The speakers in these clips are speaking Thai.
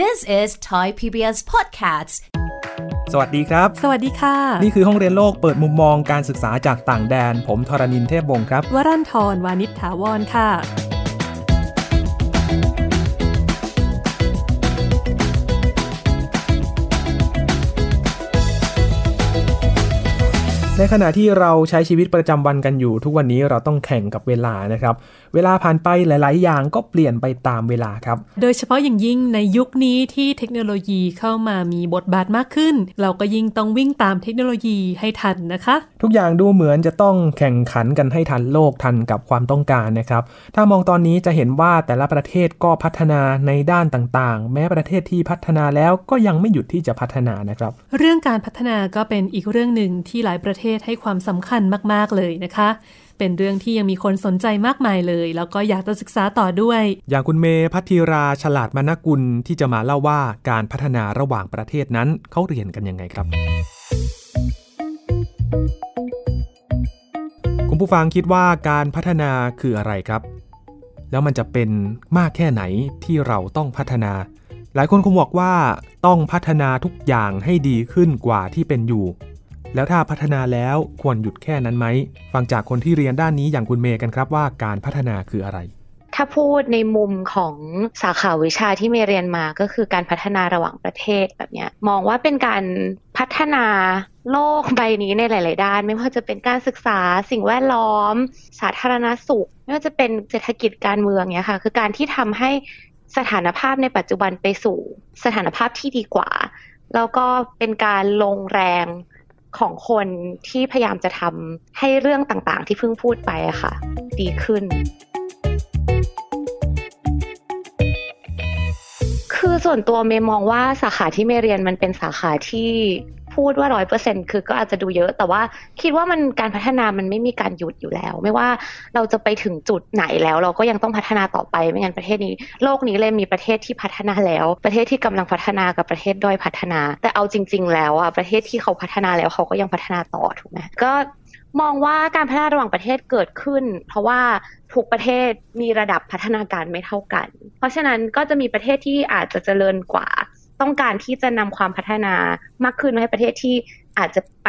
This is Thai PBS Podcasts สวัสดีครับ สวัสดีค่ะ นี่คือห้องเรียนโลกเปิดมุมมองการศึกษาจากต่างแดน ผมทรณินเทพวงศ์ครับ วรันทรวานิชถาวรค่ะ ในขณะที่เราใช้ชีวิตประจำวันกันอยู่ ทุกวันนี้เราต้องแข่งกับเวลานะครับ เวลาผ่านไปหลาย ๆ อย่างก็เปลี่ยนไปตามเวลาครับ โดยเฉพาะอย่างยิ่งในยุคนี้ที่เทคโนโลยีเข้ามามีบทบาทมากขึ้น เราก็ยิ่งต้องวิ่งตามเทคโนโลยีให้ทันนะคะ ทุกอย่างดูเหมือนจะต้องแข่งขันกันให้ทันโลกทันกับความต้องการนะครับ ถ้ามองตอนนี้จะเห็นว่าแต่ละประเทศก็พัฒนาในด้านต่าง ๆ แม้ประเทศที่พัฒนาแล้วก็ยังไม่หยุดที่จะพัฒนานะครับ เรื่องการพัฒนาก็เป็นอีกเรื่องหนึ่งที่หลายประเทศให้ความสำคัญมาก ๆ เลยนะคะ เป็นเรื่องที่ยังมีคนสนใจมากมายเลย แล้วก็อยากจะศึกษาต่อด้วย อย่างคุณเมพัทธีราฉลาดมานกุลที่จะมาเล่าว่าการพัฒนาระหว่างประเทศนั้นเขาเรียนกันยังไงครับ คุณผู้ฟังคิดว่าการพัฒนาคืออะไรครับ แล้วมันจะเป็นมากแค่ไหนที่เราต้องพัฒนาหลายคนคงบอกว่าต้องพัฒนาทุกอย่างให้ดีขึ้นกว่าที่เป็นอยู่ แล้วถ้าพัฒนาแล้วควรหยุดแค่นั้นไหม ฟังจากคนที่เรียนด้านนี้อย่างคุณเมย์กันครับว่าการพัฒนาคืออะไรถ้าพูดในมุมของสาขาวิชาที่เมย์เรียนมาก็คือการพัฒนาระหว่างประเทศแบบเนี้ยมองว่าเป็นการพัฒนาโลกใบนี้ในหลาย ๆ ด้าน ไม่ว่าจะเป็นการศึกษาสิ่งแวดล้อม สาธารณสุข ไม่ว่าจะเป็นเศรษฐกิจการเมืองเนี้ยค่ะ คือการที่ทำให้สถานภาพในปัจจุบันไปสู่ สถานภาพที่ดีกว่า แล้วก็เป็นการลงแรง ของคนที่พยายามจะทำให้เรื่องต่างๆ ที่เพิ่งพูดไปอะค่ะ ดีขึ้น คือส่วนตัวเมย์มองว่าสาขาที่เมย์เรียนมันเป็นสาขาที่ พูดว่าร้อยเปอร์เซ็นคือก็อาจจะดูเยอะ แต่ว่าคิดว่ามันการพัฒนามันไม่มีการหยุดอยู่แล้ว ไม่ว่าเราจะไปถึงจุดไหนแล้ว เราก็ยังต้องพัฒนาต่อไปไม่งั้นประเทศนี้ โลกนี้เลยมีประเทศที่พัฒนาแล้ว ประเทศที่กำลังพัฒนากับประเทศด้อยพัฒนา แต่เอาจริง ๆ แล้วอะประเทศที่เขาพัฒนาแล้วเขาก็ยังพัฒนาต่อถูกไหมก็มองว่าการพัฒนาระหว่างประเทศเกิดขึ้น เพราะว่าทุกประเทศมีระดับพัฒนาการไม่เท่ากัน เพราะฉะนั้นก็จะมีประเทศที่อาจจะเจริญกว่า ต้องการที่จะนำความพัฒนามากขึ้นให้ประเทศที่อาจจะไป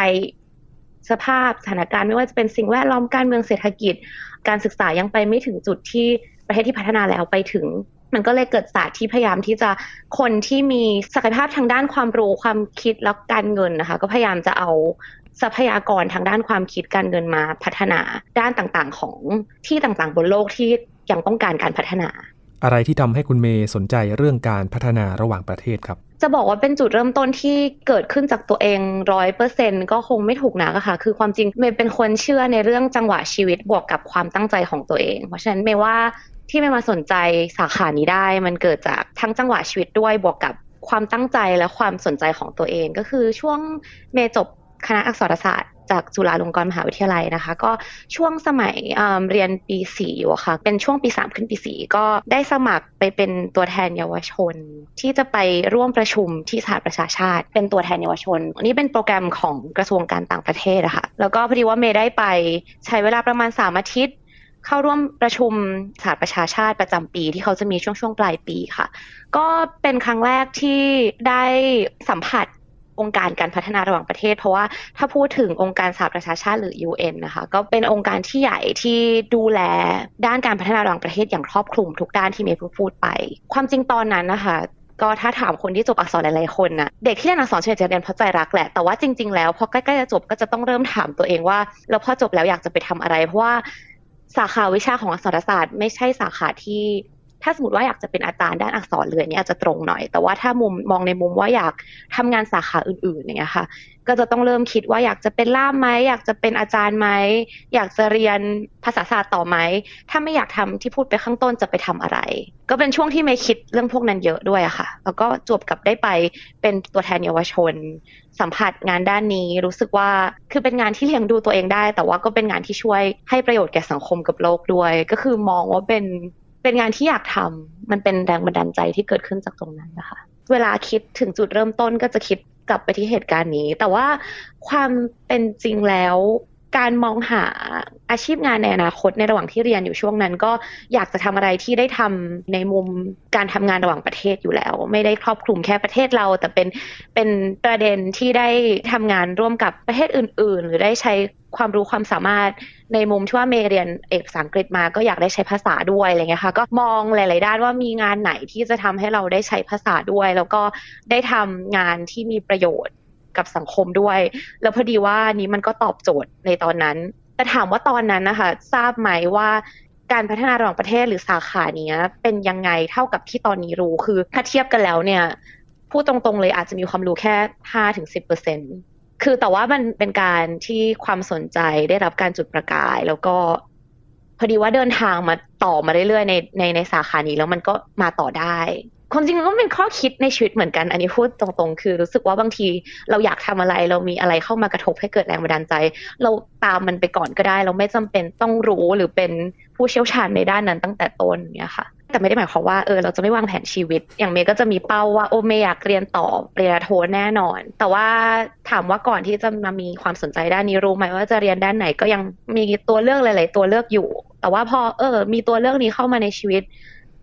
สภาพสถานการณ์ไม่ว่าจะเป็นสิ่งแวดล้อมการเมืองเศรษฐกิจ การศึกษายังไปไม่ถึงจุดที่ประเทศที่พัฒนาแล้วไปถึง มันก็เลยเกิดศาสตร์ที่พยายามที่จะคนที่มีศักยภาพทางด้านความรู้ความคิดแล้วการเงินนะคะ ก็พยายามจะเอาทรัพยากรทางด้านความคิดการเงินมาพัฒนาด้านต่างๆ ของที่ต่างๆ บนโลกที่ยังต้องการการพัฒนา อะไรที่ทำให้คุณเมย์สนใจเรื่องการพัฒนาระหว่างประเทศครับ จะบอกว่าเป็นจุดเริ่มต้นที่เกิดขึ้นจากตัวเองร้อยเปอร์เซ็นก็คงไม่ถูกนักอะค่ะ คือความจริงเมย์เป็นคนเชื่อในเรื่องจังหวะชีวิตบวกกับความตั้งใจของตัวเอง เพราะฉะนั้นเมย์ว่าที่เมย์มาสนใจสาขานี้ได้ มันเกิดจากทั้งจังหวะชีวิตด้วยบวกกับความตั้งใจและความสนใจของตัวเอง ก็คือช่วงเมย์จบคณะอักษรศาสตร์ จากจุฬาลงกรณ์มหาวิทยาลัยนะคะ ก็ช่วงสมัยเเรียนปีสี่อยู่ค่ะ เป็นช่วงปีสามขึ้นปีสี่ก็ได้สมัครไปเป็นตัวแทนเยาวชน ที่จะไปร่วมประชุมที่สหประชาชาติ เป็นตัวแทนเยาวชนอันนี้เป็นโปรแกรมของกระทรวงการต่างประเทศอะคะ่ะแล้วก็พอดีว่าเมย์ได้ไปใช้เวลาประมาณสามอาทิตย์เข้าร่วมประชุมสหประชาชาติประจำปีที่เขาจะมีช่วงช่วงปลายปีค่ะ ก็เป็นครั้งแรกที่ได้สัมผัส องค์การการพัฒนาระหว่างประเทศ เพราะว่าถ้าพูดถึงองค์การสหประชาชาติหรือ UN นะคะก็เป็นองค์การที่ใหญ่ที่ดูแลด้านการพัฒนาระหว่างประเทศอย่างครอบคลุมทุกด้านที่เมย์เพิ่งพูดไป ความจริงตอนนั้นนะคะก็ถ้าถามคนที่จบอักษรหลายๆคนนะเด็กที่เรียนอักษรเฉยจะเรียนเพราะใจรักแหละ แต่ว่าจริง ๆ แล้วพอใกล้ๆจะจบก็จะต้องเริ่มถามตัวเองว่าแล้วพอจบแล้วอยากจะไปทำอะไร เพราะว่าสาขาวิชาของอักษรศาสตร์ ไม่ใช่สาขาที่ ถ้าสมมติว่าอยากจะเป็นอาจารย์ด้านอักษรเลยเนี่ยอาจจะตรงหน่อย แต่ว่าถ้ามุมมองในมุมว่าอยากทำงานสาขาอื่นๆเนี่ยค่ะ ก็จะต้องเริ่มคิดว่าอยากจะเป็นล่ามไหมอยากจะเป็นอาจารย์ไหมอยากจะเรียนภาษาศาสตร์ต่อไหมถ้าไม่อยากทำที่พูดไปข้างต้นจะไปทำอะไร ก็เป็นช่วงที่ไม่คิดเรื่องพวกนั้นเยอะด้วยอะค่ะ แล้วก็จบกับได้ไปเป็นตัวแทนเยาวชน สัมผัสงานด้านนี้รู้สึกว่าคือเป็นงานที่เลี้ยงดูตัวเองได้ แต่ว่าก็เป็นงานที่ช่วยให้ประโยชน์แก่สังคมกับโลกด้วย ก็คือมองว่าเป็น เป็นงานที่อยากทำมันเป็นแรงบันดาลใจที่เกิดขึ้นจากตรงนั้นนะคะ เวลาคิดถึงจุดเริ่มต้นก็จะคิดกลับไปที่เหตุการณ์นี้ แต่ว่าความเป็นจริงแล้ว การมองหาอาชีพงานในอนาคตในระหว่างที่เรียนอยู่ช่วงนั้น ก็อยากจะทำอะไรที่ได้ทำในมุมการทำงานระหว่างประเทศอยู่แล้ว ไม่ได้ครอบคลุมแค่ประเทศเรา แต่เป็นเป็นประเด็นที่ได้ทำงานร่วมกับประเทศอื่น ๆ หรือได้ใช้ความรู้ความสามารถในมุมที่ว่าเมเรียนเอกภาษาอังกฤษมาก็อยากได้ใช้ภาษาด้วยอะไรเงี้ยค่ะ ก็มองหลาย ๆ ด้านว่ามีงานไหนที่จะทำให้เราได้ใช้ภาษาด้วย แล้วก็ได้ทำงานที่มีประโยชน์ กับสังคมด้วย แล้วพอดีว่านี้มันก็ตอบโจทย์ในตอนนั้น แต่ถามว่าตอนนั้นนะคะทราบไหมว่าการพัฒนาระหว่างประเทศหรือสาขาเนี้ยเป็นยังไงเท่ากับที่ตอนนี้รู้คือถ้าเทียบกันแล้วเนี่ยพูดตรงๆเลยอาจจะมีความรู้แค่ห้าถึงสิบเปอร์เซ็นต์คือแต่ว่ามันเป็นการที่ความสนใจได้รับการจุดประกาย แล้วก็พอดีว่าเดินทางมาต่อมาเรื่อยๆในในในสาขานี้แล้วมันก็มาต่อได้ความจริงมันก็เป็นข้อคิดในชีวิตเหมือนกัน อันนี้พูดตรงๆ คือรู้สึกว่าบางทีเราอยากทำอะไร เรามีอะไรเข้ามากระทบให้เกิดแรงบันดาลใจ เราตามมันไปก่อนก็ได้ เราไม่จำเป็นต้องรู้หรือเป็นผู้เชี่ยวชาญในด้านนั้นตั้งแต่ต้นเนี่ยค่ะ แต่ไม่ได้หมายความว่าเออเราจะไม่วางแผนชีวิต อย่างเมย์ก็จะมีเป้าว่าโอเมย์อยากเรียนต่อปริญญาโทแน่นอน แต่ว่าถามว่าก่อนที่จะมามีความสนใจด้านนี้รู้ไหมว่าจะเรียนด้านไหนก็ยังมีตัวเลือกหลาย ๆ ตัวเลือกอยู่ แต่ว่าพอเออ มีตัวเลือกนี้เข้ามาในชีวิต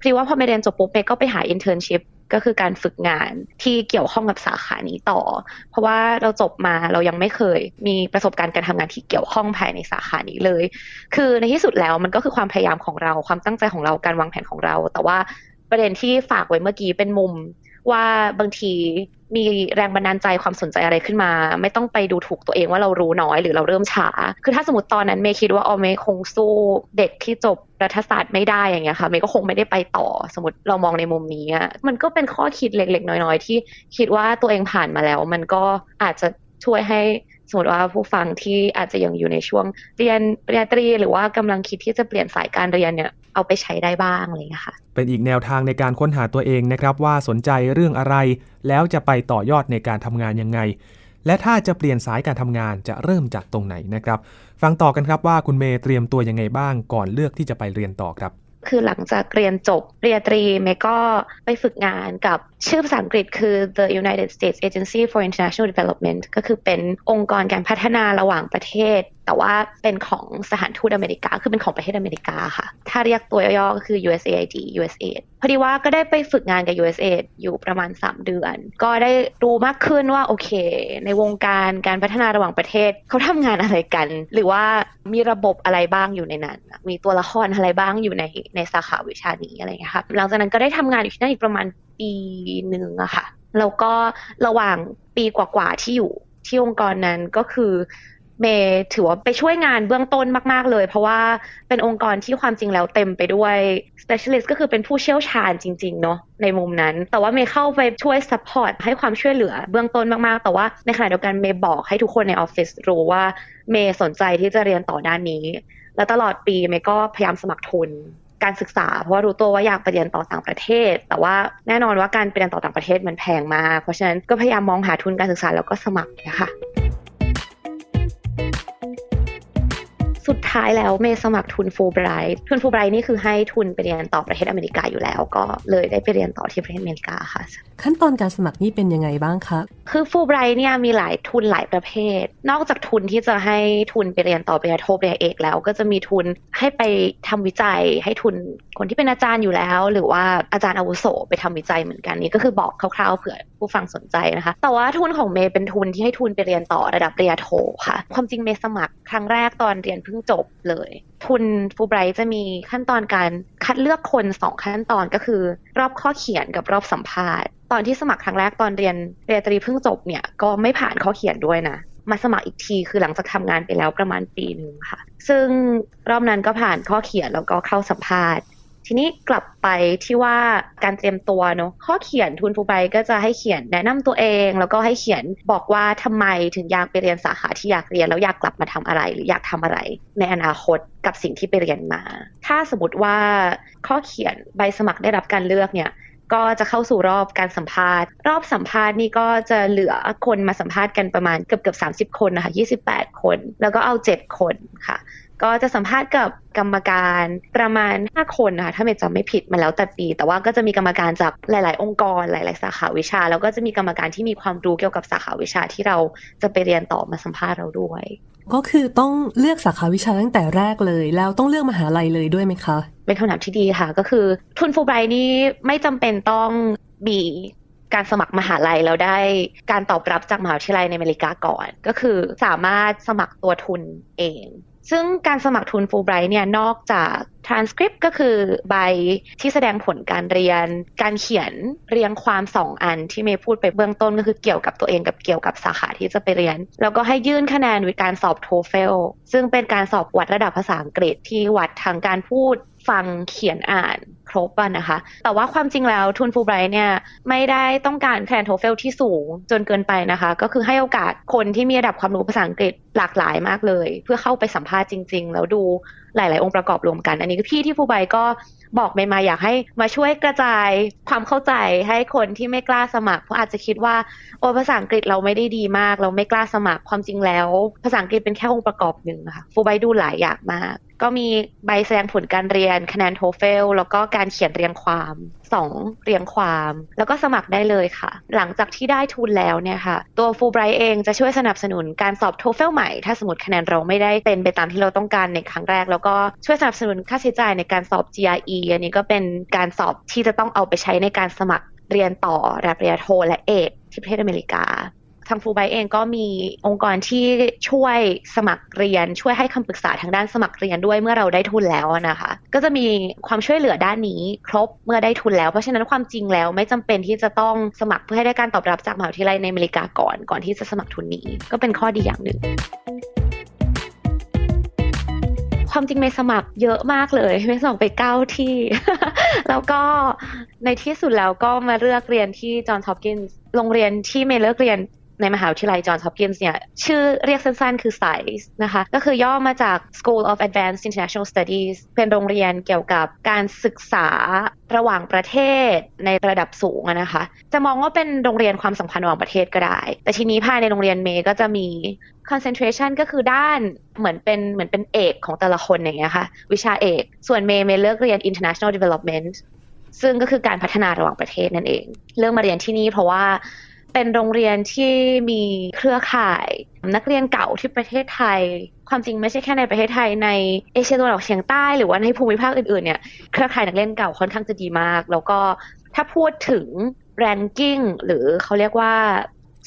พี่ว่าพอไปเรียนจบปุ๊บเมก็ไปหา internship ก็คือการฝึกงานที่เกี่ยวข้องกับสาขานี้ต่อ เพราะว่าเราจบมาเรายังไม่เคยมีประสบการณ์การทำงานที่เกี่ยวข้องภายในสาขานี้เลย คือในที่สุดแล้วมันก็คือความพยายามของเราความตั้งใจของเราการวางแผนของเรา แต่ว่าประเด็นที่ฝากไว้เมื่อกี้เป็นมุม ว่าบางทีมีแรงบันดาลใจความสนใจอะไรขึ้นมา ไม่ต้องไปดูถูกตัวเองว่าเรารู้น้อยหรือเราเริ่มช้า คือถ้าสมมติตอนนั้นเมย์คิดว่าออเมย์คงสู้เด็กที่จบรัฐศาสตร์ไม่ได้อย่างเงี้ยค่ะเมย์ก็คงไม่ได้ไปต่อ สมมติเรามองในมุมนี้มันก็เป็นข้อคิดเล็กๆ น้อยๆ ที่คิดว่าตัวเองผ่านมาแล้ว มันก็อาจจะ ช่วยให้สมมติว่าผู้ฟังที่อาจจะยังอยู่ในช่วงเรียนปริญญาตรี หรือว่ากำลังคิดที่จะเปลี่ยนสายการเรียนเนี่ยเอาไปใช้ได้บ้างอะไรอย่างนี้ค่ะ เป็นอีกแนวทางในการค้นหาตัวเองนะครับ ว่าสนใจเรื่องอะไร แล้วจะไปต่อยอดในการทำงานยังไง และถ้าจะเปลี่ยนสายการทำงานจะเริ่มจากตรงไหนนะครับ ฟังต่อกันครับว่าคุณเมย์เตรียมตัวยังไงบ้างก่อนเลือกที่จะไปเรียนต่อครับ คือหลังจากเรียนจบเรียนตรีเมก็ไปฝึกงานกับชื่อภาษาอังกฤษคือ the United States Agency for International Development ก็คือเป็นองค์กรการพัฒนาระหว่างประเทศ แต่ว่าเป็นของสถานทูตอเมริกา คือเป็นของประเทศอเมริกาค่ะ ถ้าเรียกตัวย่อก็คือ USAID USAID พอดีว่าก็ได้ไปฝึกงานกับ USAID อยู่ประมาณ 3 เดือน ก็ได้รู้มากขึ้นว่าโอเค ในวงการการพัฒนาระหว่างประเทศเขาทำงานอะไรกัน หรือว่ามีระบบอะไรบ้างอยู่ในนั้น มีตัวละครอะไรบ้างอยู่ในในสาขาวิชานี้อะไรอย่างนี้ค่ะหลังจากนั้นก็ได้ทำงานอยู่ที่นั่นอีกประมาณปีหนึ่งอะค่ะแล้วก็ระหว่างปีกว่าๆที่อยู่ที่องค์กรนั้นก็คือ เมย์ถือว่าไปช่วยงานเบื้องต้นมาก ๆ เลย เพราะว่าเป็นองค์กรที่ความจริงแล้วเต็มไปด้วย specialist ก็คือเป็นผู้เชี่ยวชาญจริง ๆ เนาะในมุมนั้น แต่ว่าเมย์เข้าไปช่วย support ให้ความช่วยเหลือเบื้องต้นมาก ๆ แต่ว่าในขณะเดียวกันเมย์บอกให้ทุกคนในออฟฟิศรู้ว่าเมย์สนใจที่จะเรียนต่อด้านนี้ แล้วตลอดปีเมย์ก็พยายามสมัครทุนการศึกษาเพราะว่ารู้ตัวว่าอยากไปเรียนต่อต่างประเทศ แต่ว่าแน่นอนว่าการไปเรียนต่อต่างประเทศมันแพงมากเพราะฉะนั้นก็พยายามมองหาทุนการศึกษาแล้วก็สมัครนะคะ สุดท้ายแล้วเมย์สมัครทุนฟูไบรท์ทุนฟูไบรท์นี่คือให้ทุนไปเรียนต่อประเทศอเมริกาอยู่แล้ว ก็เลยได้ไปเรียนต่อที่ประเทศอเมริกาค่ะ ขั้นตอนการสมัครนี่เป็นยังไงบ้างคะคือฟูไบรท์เนี่ยมีหลายทุนหลายประเภท นอกจากทุนที่จะให้ทุนไปเรียนต่อปริญญาโทปริญญาเอกแล้ว ก็จะมีทุนให้ไปทำวิจัย ให้ทุนคนที่เป็นอาจารย์อยู่แล้ว หรือว่าอาจารย์อาวุโสไปทำวิจัยเหมือนกันนี่ก็คือบอกคร่าวๆเผื่อผู้ฟังสนใจนะคะ แต่ว่าทุนของเมย์เป็นทุนที่ให้ทุนไปเรียนต่อระดับปริญญาโทค่ะ ความจริงเมย์สมัครครั้งแรกตอนเรียนเพิ่งจบเลย ทุนฟูไบรท์จะมีขั้นตอนการคัดเลือกคนสองขั้นตอนก็คือ รอบข้อเขียนกับรอบสัมภาษณ์ ตอนที่สมัครครั้งแรกตอนเรียนเรียนตรีเพิ่งจบเนี่ยก็ไม่ผ่านข้อเขียนด้วยนะมาสมัครอีกทีคือหลังจากทำงานไปแล้วประมาณปีหนึ่งค่ะ ซึ่งรอบนั้นก็ผ่านข้อเขียนแล้วก็เข้าสัมภาษณ์ ทีนี้กลับไปที่ว่าการเตรียมตัวเนาะข้อเขียนทุนฟูไบก็จะให้เขียนแนะนำตัวเอง แล้วก็ให้เขียนบอกว่าทำไมถึงอยากไปเรียนสาขาที่อยากเรียนแล้วอยากกลับมาทำอะไร หรืออยากทำอะไร ในอนาคตกับสิ่งที่ไปเรียนมา ถ้าสมมติว่าข้อเขียนใบสมัครได้รับการเลือกเนี่ยก็จะเข้าสู่รอบการสัมภาษณ์ รอบสัมภาษณ์นี่ก็จะเหลือคนมาสัมภาษณ์กันประมาณเกือบเกือบสาคนนะคะ28 คน แล้วก็เอา 7 คนค่ะ ก็จะสัมภาษณ์กับกรรมการประมาณ 5 คนนะคะ ถ้าไม่จำไม่ผิดมาแล้วแต่ปี แต่ว่าก็จะมีกรรมการจากหลาย ๆ องค์กรหลาย ๆ สาขาวิชา แล้วก็จะมีกรรมการที่มีความรู้เกี่ยวกับสาขาวิชาที่เราจะไปเรียนต่อมาสัมภาษณ์เราด้วย ก็คือต้องเลือกสาขาวิชาตั้งแต่แรกเลย แล้วต้องเลือกมหาลัยเลยด้วยไหมคะเป็นคำถามที่ดีค่ะ ก็คือทุนฟูไบรท์นี่ไม่จำเป็นต้องมีการสมัครมหาลัยแล้วได้การตอบรับจากมหาวิทยาลัยในอเมริกาก่อน ก็คือสามารถสมัครตัวทุนเอง ซึ่งการสมัครทุนฟูไบรท์เนี่ยนอกจาก transcript ก็คือใบที่แสดงผลการเรียน การเขียนเรียงความสองอันที่เมย์พูดไปเบื้องต้นก็คือเกี่ยวกับตัวเองกับเกี่ยวกับสาขาที่จะไปเรียน แล้วก็ให้ยื่นคะแนนวิการสอบ TOEFL ซึ่งเป็นการสอบวัดระดับภาษาอังกฤษที่วัดทางการพูด ฟังเขียนอ่านครบอะนะคะ แต่ว่าความจริงแล้วทุนฟูไบรท์เนี่ยไม่ได้ต้องการคะแนนโทเฟลที่สูงจนเกินไปนะคะ ก็คือให้โอกาสคนที่มีระดับความรู้ภาษาอังกฤษหลากหลายมากเลย เพื่อเข้าไปสัมภาษณ์จริง ๆ แล้วดูหลาย ๆ องค์ประกอบรวมกัน อันนี้พี่ที่ฟูไบก็ บอกไม่มาอยากให้มาช่วยกระจายความเข้าใจให้คนที่ไม่กล้าสมัคร เพราะอาจจะคิดว่าโอ้ภาษาอังกฤษเราไม่ได้ดีมาก เราไม่กล้าสมัครความจริงแล้ว ภาษาอังกฤษเป็นแค่องค์ประกอบหนึ่งค่ะฟูไบดูหลายอย่างมาก ก็มีใบแสดงผลการเรียนคะแนน TOEFL แล้วก็การเขียนเรียงความสองเรียงความ แล้วก็สมัครได้เลยค่ะ หลังจากที่ได้ทุนแล้วเนี่ยค่ะ ตัวฟูไบรท์เองจะช่วยสนับสนุนการสอบ TOEFL ใหม่ ถ้าสมมติคะแนนเราไม่ได้เป็นไปตามที่เราต้องการในครั้งแรก แล้วก็ช่วยสนับสนุนค่าใช้จ่ายในการสอบ GRE อันนี้ก็เป็นการสอบที่จะต้องเอาไปใช้ในการสมัครเรียนต่อระดับปริญญาโทและเอกที่ประเทศอเมริกาทางฟูไบเองก็มีองค์กรที่ช่วยสมัครเรียนช่วยให้คำปรึกษาทางด้านสมัครเรียนด้วยเมื่อเราได้ทุนแล้วนะคะ ก็จะมีความช่วยเหลือด้านนี้ครบเมื่อได้ทุนแล้ว เพราะฉะนั้นความจริงแล้วไม่จำเป็นที่จะต้องสมัครเพื่อให้ได้การตอบรับจากมหาวิทยาลัยในอเมริกาก่อนก่อนที่จะสมัครทุนนี้ ก็เป็นข้อดีอย่างหนึ่ง ความจริงเมย์สมัครเยอะมากเลยเมย์สมัครไปเก้าที่ แล้วก็ในที่สุดแล้วก็มาเลือกเรียนที่จอห์นส์ฮอปกินส์โรงเรียนที่เมย์เลือกเรียน ในมหาวิทยาลัยจอห์นส์ฮอปกินส์เนี่ยชื่อเรียกสั้นๆ คือ SICE นะคะก็คือย่อมาจาก School of Advanced International Studies เป็นโรงเรียนเกี่ยวกับการศึกษาระหว่างประเทศในระดับสูงนะคะ จะมองว่าเป็นโรงเรียนความสัมพันธ์ระหว่างประเทศก็ได้ แต่ทีนี้ภายในโรงเรียนเมย์ก็จะมี concentration ก็คือด้านเหมือนเป็นเหมือนเป็นเอกของแต่ละคนอย่างเงี้ยค่ะ วิชาเอก ส่วนเมย์เมย์เลือกเรียน international development ซึ่งก็คือการพัฒนาระหว่างประเทศนั่นเอง เลือกมาเรียนที่นี่เพราะว่า เป็นโรงเรียนที่มีเครือข่าย นักเรียนเก่าที่ประเทศไทย ความจริงไม่ใช่แค่ในประเทศไทยในเอเชียตะวันออกเฉียงใต้หรือว่าในภูมิภาคอื่นๆเนี่ยเครือข่ายนักเรียนเก่าค่อนข้างจะดีมาก แล้วก็ถ้าพูดถึงแรนกิ้งหรือเขาเรียกว่า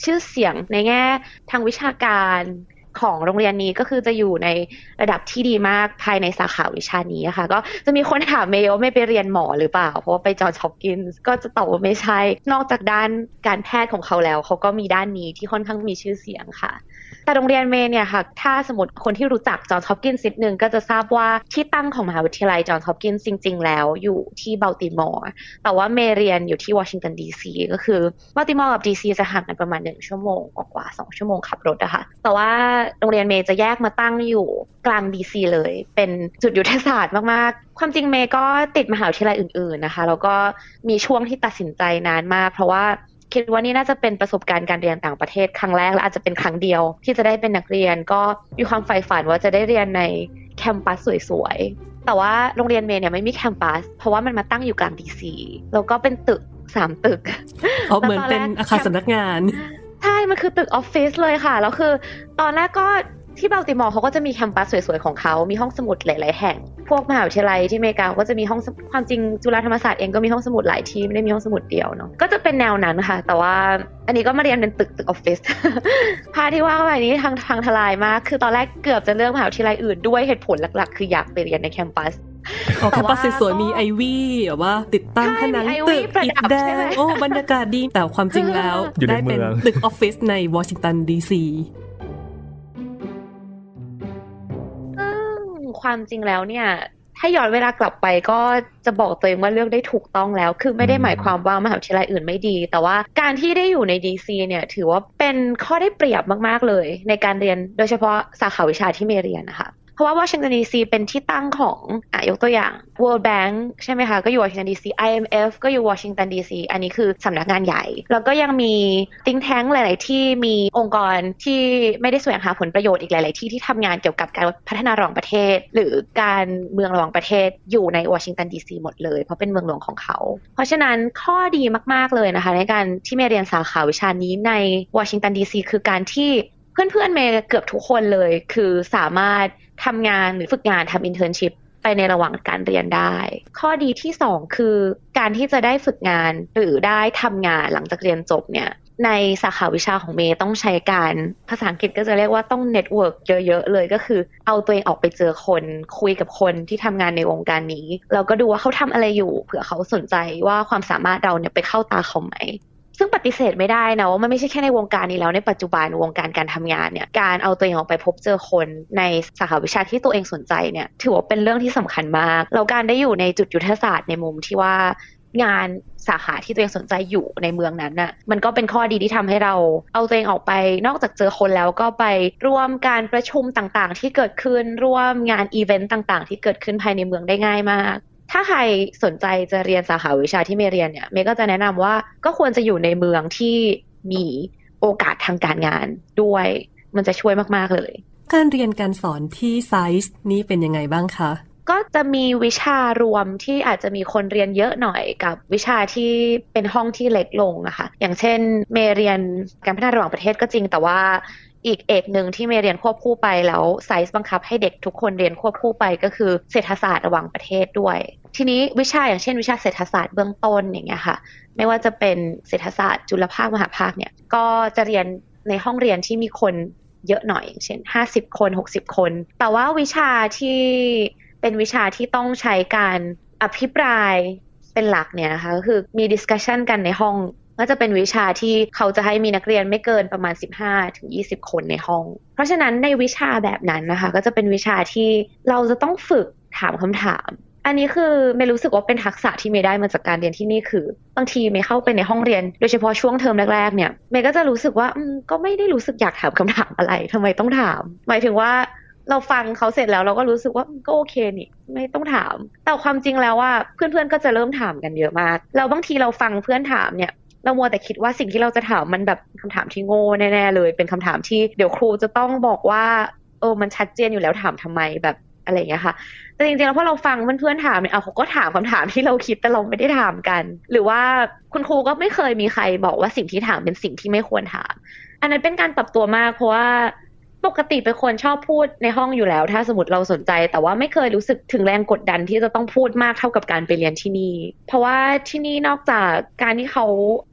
ชื่อเสียงในแง่ทางวิชาการ ของโรงเรียนนี้ก็คือจะอยู่ในระดับที่ดีมากภายในสาขาวิชานี้ค่ะ ก็จะมีคนถามเมย์ว่าไม่ไปเรียนหมอหรือเปล่า เพราะว่าไปจอห์นส์ฮอปกินส์ก็จะตอบว่าไม่ใช่ นอกจากด้านการแพทย์ของเขาแล้ว เขาก็มีด้านนี้ที่ค่อนข้างมีชื่อเสียงค่ะ แต่โรงเรียนเมย์เนี่ยค่ะ ถ้าสมมติคนที่รู้จักจอห์นส์ฮอปกินส์นิดนึงก็จะทราบว่าที่ตั้งของมหาวิทยาลัยจอห์นส์ฮอปกินส์จริง ๆ แล้วอยู่ที่บัลติมอร์ แต่ว่าเมย์เรียนอยู่ที่วอชิงตันดีซีก็คือบัลติมอร์กับดีซีจะห่างกันประมาณหนึ่งชั่วโมงกว่าสองชั่วโมงขับรถอะค่ะ แต่ว่าโรงเรียนเมย์จะแยกมาตั้งอยู่กลางดีซีเลย เป็นจุดยุทธศาสตร์มากๆ ความจริงเมย์ก็ติดมหาวิทยาลัยอื่น ๆนะคะ แล้วก็มีช่วงที่ตัดสินใจนานมาก เพราะว่า คิดว่านี่น่าจะเป็นประสบการณ์การเรียนต่างประเทศครั้งแรกและอาจจะเป็นครั้งเดียว ที่จะได้เป็นนักเรียนก็มีความใฝ่ฝันว่าจะได้เรียนใน campus สวยๆ แต่ว่าโรงเรียนเมย์เนี่ยไม่มี campus เพราะว่ามันมาตั้งอยู่กลางดีซีแล้วก็เป็นตึกสามตึกอ๋อเหมือนเป็นอาคารสำนักงาน ใช่ มันคือตึกออฟฟิศเลยค่ะ แล้วคือ ตอนแรกก็ ที่บัลติมอร์เขาก็จะมีแคมปัสสวยๆของเขามีห้องสมุดหลาย ๆ แห่ง พวกมหาวิทยาลัยที่อเมริกาก็จะมีห้องความจริงจุฬาธรรมศาสตร์เองก็มีห้องสมุดหลายที่ไม่ได้มีห้องสมุดเดียวเนาะ ก็จะเป็นแนวนั้นค่ะ แต่ว่าอันนี้ก็มาเรียนเป็นตึกตึกออฟฟิศพาที่ว่าเข้าไปนี้ทางทางทลายมาก คือตอนแรกเกือบจะเลือกมหาวิทยาลัยอื่นด้วยเหตุผลหลัก ๆ คืออยากไปเรียนในแคมปัสออกแคมปัสสวยๆมีไอวี่แบบว่าติดตั้งผนังตึกอิฐแดงโอ้บรรยากาศดีแต่ความจริงแล้ว ได้เป็นตึกออฟฟิศในวอชิงตันดีซี ความจริงแล้วเนี่ยถ้าย้อนเวลากลับไปก็จะบอกตัวเองว่าเลือกได้ถูกต้องแล้ว คือไม่ได้หมายความว่ามหาวิทยาลัยอื่นไม่ดี แต่ว่าการที่ได้อยู่ในดีซีเนี่ยถือว่าเป็นข้อได้เปรียบมาก ๆ เลย ในการเรียนโดยเฉพาะสาขาวิชาที่เมเรียนนะคะ เพราะว่าวอชิงตันดีซีเป็นที่ตั้งของอะยกตัวอย่าง World Bank ใช่ไหมคะก็อยู่วอชิงตันดีซี IMF ก็อยู่วอชิงตันดีซีอันนี้คือสำนักงานใหญ่ แล้วก็ยังมี think tank หลาย ๆ ที่มีองค์กรที่ไม่ได้แสวงหาผลประโยชน์อีกหลาย ๆ ที่ที่ทำงานเกี่ยวกับการพัฒนาระหว่างประเทศ หรือการเมืองระหว่างประเทศอยู่ในวอชิงตันดีซีหมดเลยเพราะเป็นเมืองหลวงของเขา เพราะฉะนั้นข้อดีมาก ๆ เลยนะคะ ในการที่เมย์เรียนสาขาวิชานี้ในวอชิงตันดีซีคือการที่เพื่อนๆเมย์เกือบทุกคนเลย คือสามารถ ทำงานหรือฝึกงานทำ internship ไปในระหว่างการเรียนได้ ข้อดีที่สองคือการที่จะได้ฝึกงานหรือได้ทำงานหลังจากเรียนจบเนี่ยในสาขาวิชาของเมย์ต้องใช้การภาษาอังกฤษก็จะเรียกว่าต้อง network เยอะ ๆ เลยก็คือเอาตัวเองออกไปเจอคนคุยกับคนที่ทำงานในวงการนี้ แล้วก็ดูว่าเขาทำอะไรอยู่ เผื่อเขาสนใจว่าความสามารถเราเนี่ยไปเข้าตาเขาไหม ซึ่งปฏิเสธไม่ได้นะว่ามันไม่ใช่แค่ในวงการนี้แล้วในปัจจุบันวงการการทำงานเนี่ยการเอาตัวเองออกไปพบเจอคนในสาขาวิชาที่ตัวเองสนใจเนี่ยถือว่าเป็นเรื่องที่สำคัญมากแล้วการได้อยู่ในจุดยุทธศาสตร์ในมุมที่ว่างานสาขาที่ตัวเองสนใจอยู่ในเมืองนั้นน่ะมันก็เป็นข้อดีที่ทำให้เราเอาตัวเองออกไปนอกจากเจอคนแล้วก็ไปร่วมการประชุมต่างๆ ที่เกิดขึ้นร่วมงานอีเวนต์ต่างๆ ที่เกิดขึ้นภายในเมืองได้ง่ายมาก ถ้าใครสนใจจะเรียนสาขาวิชาที่เมเรียนเนี่ยเมย์ก็จะแนะนำว่าก็ควรจะอยู่ในเมืองที่มีโอกาสทางการงานด้วย มันจะช่วยมาก ๆ เลย การเรียนการสอนที่ SAIS นี้เป็นยังไงบ้างคะก็จะมีวิชารวมที่อาจจะมีคนเรียนเยอะหน่อยกับวิชาที่เป็นห้องที่เล็กลงนะคะอย่างเช่นเมย์เรียนการพัฒนาระหว่างประเทศก็จริง แต่ว่า อีกเอกหนึ่งที่เมย์เรียนควบคู่ไปแล้ว SAIS บังคับให้เด็กทุกคนเรียนควบคู่ไปก็คือเศรษฐศาสตร์ระหว่างประเทศด้วย ทีนี้วิชาอย่างเช่นวิชาเศรษฐศาสตร์เบื้องต้นอย่างเงี้ยค่ะ ไม่ว่าจะเป็นเศรษฐศาสตร์จุลภาคมหภาคเนี่ยก็จะเรียนในห้องเรียนที่มีคนเยอะหน่อย เช่น 50 คน 60 คน แต่ว่าวิชาที่เป็นวิชาที่ต้องใช้การอภิปรายเป็นหลักเนี่ยนะคะก็คือมี discussion กันในห้อง ก็จะเป็นวิชาที่เขาจะให้มีนักเรียนไม่เกินประมาณ 15ถึง20 คนในห้อง เพราะฉะนั้นในวิชาแบบนั้นนะคะ ก็จะเป็นวิชาที่เราจะต้องฝึกถามคำถาม อันนี้คือเมย์รู้สึกว่าเป็นทักษะที่เมย์ได้มาจากการเรียนที่นี่คือ บางทีเมย์เข้าไปในห้องเรียน โดยเฉพาะช่วงเทอมแรกๆเนี่ยเมย์ก็จะรู้สึกว่าก็ไม่ได้รู้สึกอยากถามคำถามอะไรทำไมต้องถาม หมายถึงว่าเราฟังเขาเสร็จแล้วเราก็รู้สึกว่าก็โอเคนี่ไม่ต้องถาม แต่ความจริงแล้วว่าเพื่อนๆก็จะเริ่มถามกันเยอะมากแล้วบางทีเราฟังเพื่อนถามเนี่ย เรามัวแต่คิดว่าสิ่งที่เราจะถามมันแบบคำถามที่โง่แน่ๆเลย เป็นคำถามที่เดี๋ยวครูจะต้องบอกว่าเออมันชัดเจนอยู่แล้วถามทำไมแบบอะไรอย่างเงี้ยค่ะ แต่จริงๆ แล้วพอเราฟังเพื่อนๆ ถามเนี่ย เอาเขาก็ถามคำถามที่เราคิดแต่เราไม่ได้ถามกัน หรือว่าคุณครูก็ไม่เคยมีใครบอกว่าสิ่งที่ถามเป็นสิ่งที่ไม่ควรถาม อันนั้นเป็นการปรับตัวมากเพราะว่า ปกติเป็นคนชอบพูดในห้องอยู่แล้ว ถ้าสมมติเราสนใจ แต่ว่าไม่เคยรู้สึกถึงแรงกดดันที่จะต้องพูดมากเท่ากับการไปเรียนที่นี่ เพราะว่าที่นี่นอกจากการที่เขา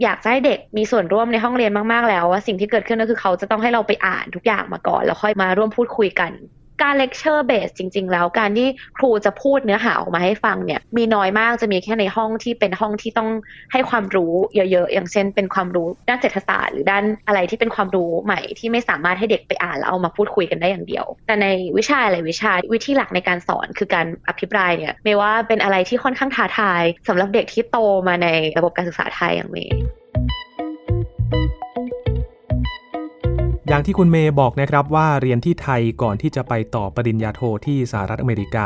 อยากให้เด็กมีส่วนร่วมในห้องเรียนมากๆแล้วว่าสิ่งที่เกิดขึ้นก็คือเขาจะต้องให้เราไปอ่านทุกอย่างมาก่อน แล้วค่อยมาร่วมพูดคุยกัน การเลคเชอร์เบสจริง ๆ แล้วการที่ครูจะพูดเนื้อหาออกมาให้ฟังเนี่ย มีน้อยมากจะมีแค่ในห้องที่เป็นห้องที่ต้องให้ความรู้เยอะๆ อย่างเช่น เป็นความรู้ด้านเศรษฐศาสตร์หรือด้านอะไรที่เป็นความรู้ใหม่ที่ไม่สามารถให้เด็กไปอ่านแล้วเอามาพูดคุยกันได้อย่างเดียว แต่ในวิชาอะไรวิชาวิธีหลักในการสอนคือการอภิปรายเนี่ยไม่ว่าเป็นอะไรที่ค่อนข้างท้าทายสำหรับเด็กที่โตมาในระบบการศึกษาไทยอย่างเมย์ อย่างที่คุณเมย์บอกนะครับว่าเรียนที่ไทยก่อนที่จะไปต่อปริญญาโทที่สหรัฐอเมริกา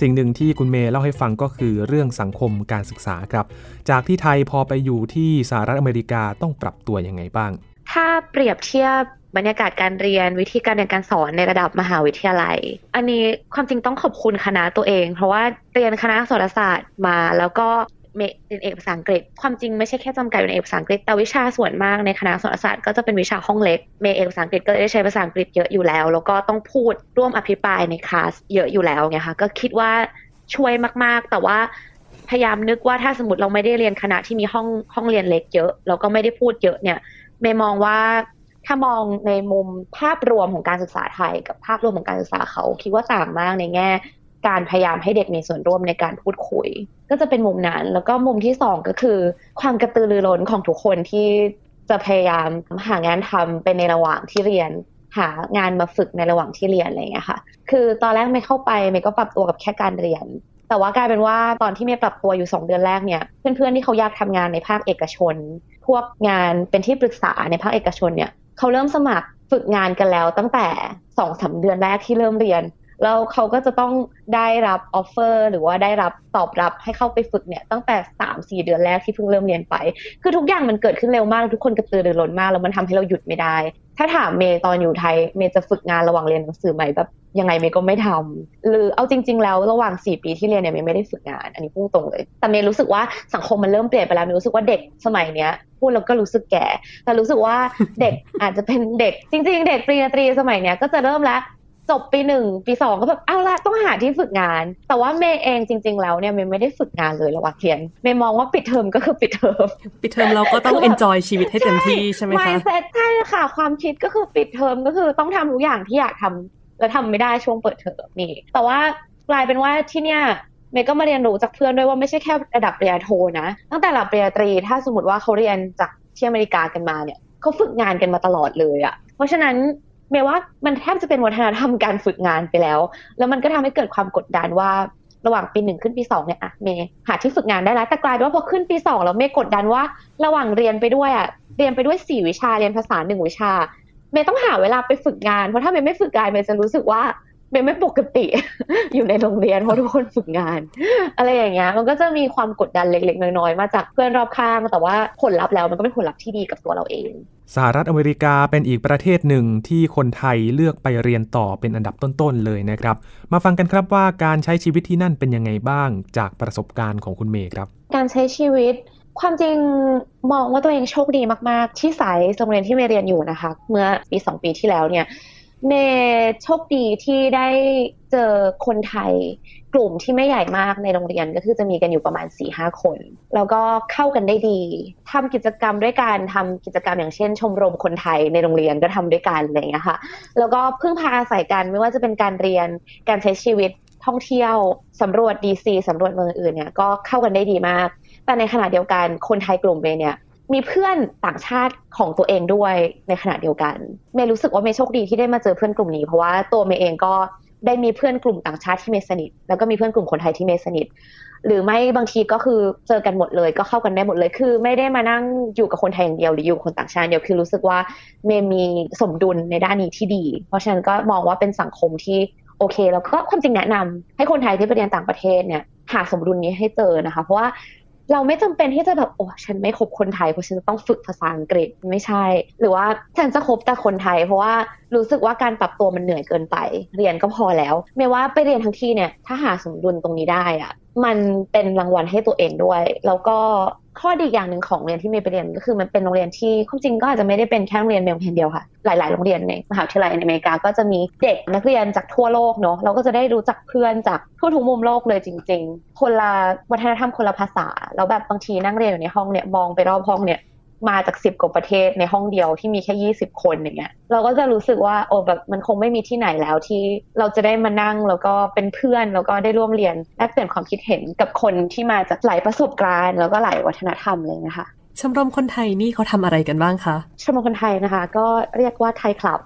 สิ่งหนึ่งที่คุณเมย์เล่าให้ฟังก็คือเรื่องสังคมการศึกษาครับ จากที่ไทยพอไปอยู่ที่สหรัฐอเมริกาต้องปรับตัวยังไงบ้าง ถ้าเปรียบเทียบบรรยากาศการเรียนวิธีการเรียนการสอนในระดับมหาวิทยาลัย อันนี้ความจริงต้องขอบคุณคณะตัวเอง เพราะว่าเรียนคณะสารศาสตร์มา แล้วก็ เรียนเอกภาษาอังกฤษ ความจริงไม่ใช่แค่จำกัดอยู่ในเอกภาษาอังกฤษแต่วิชาส่วนมากในคณะสารศาสตร์ก็จะเป็นวิชาห้องเล็กเมเอกภาษาอังกฤษก็ได้ใช้ภาษาอังกฤษเยอะอยู่แล้ว แล้วก็ต้องพูดร่วมอภิปรายในคลาสเยอะอยู่แล้วไงคะก็คิดว่าช่วยมากๆ แต่ว่าพยายามนึกว่าถ้าสมมติเราไม่ได้เรียนคณะที่มีห้องห้องเรียนเล็กเยอะแล้วก็ไม่ได้พูดเยอะเนี่ยเมมองว่าถ้ามองในมุมภาพรวมของการศึกษาไทยกับภาพรวมของการศึกษาเขาคิดว่าต่างมากในแง่ การพยายามให้เด็กมีส่วนร่วมในการพูดคุย ก็จะเป็นมุมนั้น แล้วก็มุมที่สองก็คือ ความกระตือรือร้นของทุกคนที่จะพยายามหางานทำเป็นในระหว่างที่เรียน หางานมาฝึกในระหว่างที่เรียนอะไรอย่างเงี้ยค่ะ คือตอนแรกไม่เข้าไปไม่ก็ปรับตัวกับแค่การเรียน แต่ว่ากลายเป็นว่าตอนที่เมย์ปรับตัวอยู่ 2 เดือนแรกเนี่ยเพื่อนๆที่เขาอยากทำงานในภาคเอกชน พวกงานเป็นที่ปรึกษาในภาคเอกชนเนี่ยเขาเริ่มสมัครฝึกงานกันแล้วตั้งแต่สองสาเดือนแรกที่เริ่มเรียน แล้วเขาก็จะต้องได้รับออฟเฟอร์หรือว่าได้รับตอบรับให้เข้าไปฝึกเนี่ยตั้งแต่สามสี่เดือนแรกที่เพิ่งเริ่มเรียนไป คือทุกอย่างมันเกิดขึ้นเร็วมากทุกคนกระตือรือร้นมากแล้วมันทำให้เราหยุดไม่ได้ ถ้าถามเมย์ตอนอยู่ไทยเมย์จะฝึกงานระหว่างเรียนหนังสือไหมแบบยังไงเมย์ก็ไม่ทำหรือเอาจริง ๆ แล้วระหว่าง 4 ปีที่เรียนเนี่ยเมย์ไม่ได้ฝึกงาน อันนี้พูดตรงเลย แต่เมย์รู้สึกว่าสังคมมันเริ่มเปลี่ยนไปแล้วเมย์รู้สึกว่าเด็กสมัยเนี้ยพูดแล้วก็รู้สึกแก่ แต่รู้สึกว่าเด็กอาจจะเป็นเด็กจริง ๆ เด็กปริญญาตรีสมัยเนี้ยก็จะเริ่มแล้ว จบปีหนึ่งปีสองก็แบบเอาละต้องหาที่ฝึกงาน แต่ว่าเมย์เองจริง ๆ แล้วเนี่ยเมย์ไม่ได้ฝึกงานเลยระหว่างเรียนเมย์มองว่าปิดเทอมก็คือปิดเทอมปิดเทอมเราก็ต้อง enjoy ชีวิตให้เต็มที่ใช่ไหมคะไม่เซ็ตใช่ค่ะ ความคิดก็คือปิดเทอมก็คือต้องทำทุกอย่างที่อยากทำแล้วทำไม่ได้ช่วงเปิดเทอมนี่ แต่ว่ากลายเป็นว่าที่เนี่ยเมย์ก็มาเรียนรู้จากเพื่อนด้วยว่าไม่ใช่แค่ระดับปริญญาโทนะตั้งแต่ระดับปริญญาตรีถ้าสมมติว่าเขาเรียนจากที่อเมริกากันมาเนี่ยเขาฝึกงานกันมาตลอดเลยอะเพราะฉะนั้น เมย์ว่ามันแทบจะเป็นวัฒนธรรมการฝึกงานไปแล้ว แล้วมันก็ทำให้เกิดความกดดันว่าระหว่างปีหนึ่งขึ้นปีสองเนี่ยอะเมย์หาที่ฝึกงานได้แล้วแต่กลายเป็นว่าพอขึ้นปีสองแล้วเมย์กดดันว่า ระหว่างเรียนไปด้วยอะเรียนไปด้วยสี่วิชาเรียนภาษาหนึ่งวิชา เมย์ต้องหาเวลาไปฝึกงานเพราะถ้าเมย์ไม่ฝึกงานเมย์จะรู้สึกว่าเมย์ไม่ปกติ อยู่ในโรงเรียนเพราะทุกคนฝึกงาน อะไรอย่างเงี้ยมันก็จะมีความกดดันเล็กๆน้อยๆมาจากเพื่อนรอบข้าง แต่ว่าผลลัพธ์แล้วมันก็เป็นผลลัพธ์ที่ดีกับตัวเราเอง สหรัฐอเมริกาเป็นอีกประเทศหนึ่งที่คนไทยเลือกไปเรียนต่อเป็นอันดับต้นๆเลยนะครับ มาฟังกันครับว่าการใช้ชีวิตที่นั่นเป็นยังไงบ้างจากประสบการณ์ของคุณเมย์ครับ การใช้ชีวิตความจริงมองว่าตัวเองโชคดีมากๆ ที่สายโรงเรียนที่เมย์เรียนอยู่นะคะ เมื่อปีสองปีที่แล้วเนี่ยเมย์โชคดีที่ได้เจอคนไทย กลุ่มที่ไม่ใหญ่มากในโรงเรียนก็คือจะมีกันอยู่ประมาณ4ี่ห้าคน แล้วก็เข้ากันได้ดีทำกิจกรรมด้วยการทำกิจกรรมอย่างเช่น ชมรมคนไทยในโรงเรียนก็ทำด้วยกันอะไรอย่างเงี้ค่ะ แล้วก็พึ่งพาอาศัยกันไม่ว่าจะเป็นการเรียนการใช้ชีวิตท่องเที่ยวสำรวจดีซีสำรวจเมืองอื่นเนี่ยก็เข้ากันได้ดีมาก แต่ในขณะเดียวกันคนไทยกลุ่มเมเนี่ยมีเพื่อนต่างชาติของตัวเองด้วยในขณะเดียวกัน เมย์รู้สึกว่าเมย์โชคดีที่ได้มาเจอเพื่อนกลุ่มนี้ เพราะว่าตัวเมย์เองก็ ได้มีเพื่อนกลุ่มต่างชาติที่เมสนิทแล้วก็มีเพื่อนกลุ่มคนไทยที่เมสนิทหรือไม่บางทีก็คือเจอกันหมดเลย ก็เข้ากันได้หมดเลย คือไม่ได้มานั่งอยู่กับคนไทยอย่างเดียวหรืออยู่คนต่างชาติเดียวคือรู้สึกว่าเมย์มีสมดุลในด้านนี้ที่ดี เพราะฉะนั้นก็มองว่าเป็นสังคมที่โอเค แล้วก็ความจริงแนะนำให้คนไทยที่ไปเรียนต่างประเทศเนี่ยหาสมดุลนี้ให้เจอนะคะ เพราะว่า เราไม่จำเป็นที่จะแบบโอ้ฉันไม่คบคนไทยเพราะฉันจะต้องฝึกภาษาอังกฤษไม่ใช่ หรือว่าฉันจะคบแต่คนไทย เพราะว่ารู้สึกว่าการปรับตัวมันเหนื่อยเกินไป เรียนก็พอแล้ว ไม่ว่าไปเรียนทั้งที่เนี่ยถ้าหาสมดุลตรงนี้ได้อะมันเป็นรางวัลให้ตัวเองด้วย แล้วก็ ข้อดีอย่างหนึ่งของเรียนที่เมย์ไปเรียนก็คือมันเป็นโรงเรียนที่ความจริงก็อาจจะไม่ได้เป็นแค่โรงเรียนเมย์เพียงเดียวค่ะ หลาย ๆ โรงเรียนในมหาวิทยาลัยในอเมริกาก็จะมีเด็กนักเรียนจากทั่วโลกเนาะเราก็จะได้รู้จักเพื่อนจากทั่วทุกมุมโลกเลยจริง ๆ คนละวัฒนธรรมคนละภาษาแล้วแบบบางทีนั่งเรียนอยู่ในห้องเนี่ยมองไปรอบห้องเนี่ย มาจากสิบกว่าประเทศในห้องเดียวที่มีแค่ยี่สิบคนอย่างเงี้ยเราก็จะรู้สึกว่าโอ้แบบมันคงไม่มีที่ไหนแล้วที่เราจะได้มานั่งแล้วก็เป็นเพื่อนแล้วก็ได้ร่วมเรียนแลกเปลี่ยนความคิดเห็นกับคนที่มาจากหลายประสบการณ์ แล้วก็หลายวัฒนธรรมเลยนะคะชมรมคนไทยนี่เขาทำอะไรกันบ้างคะชมรมคนไทยนะคะ ก็เรียกว่าไทยคลับ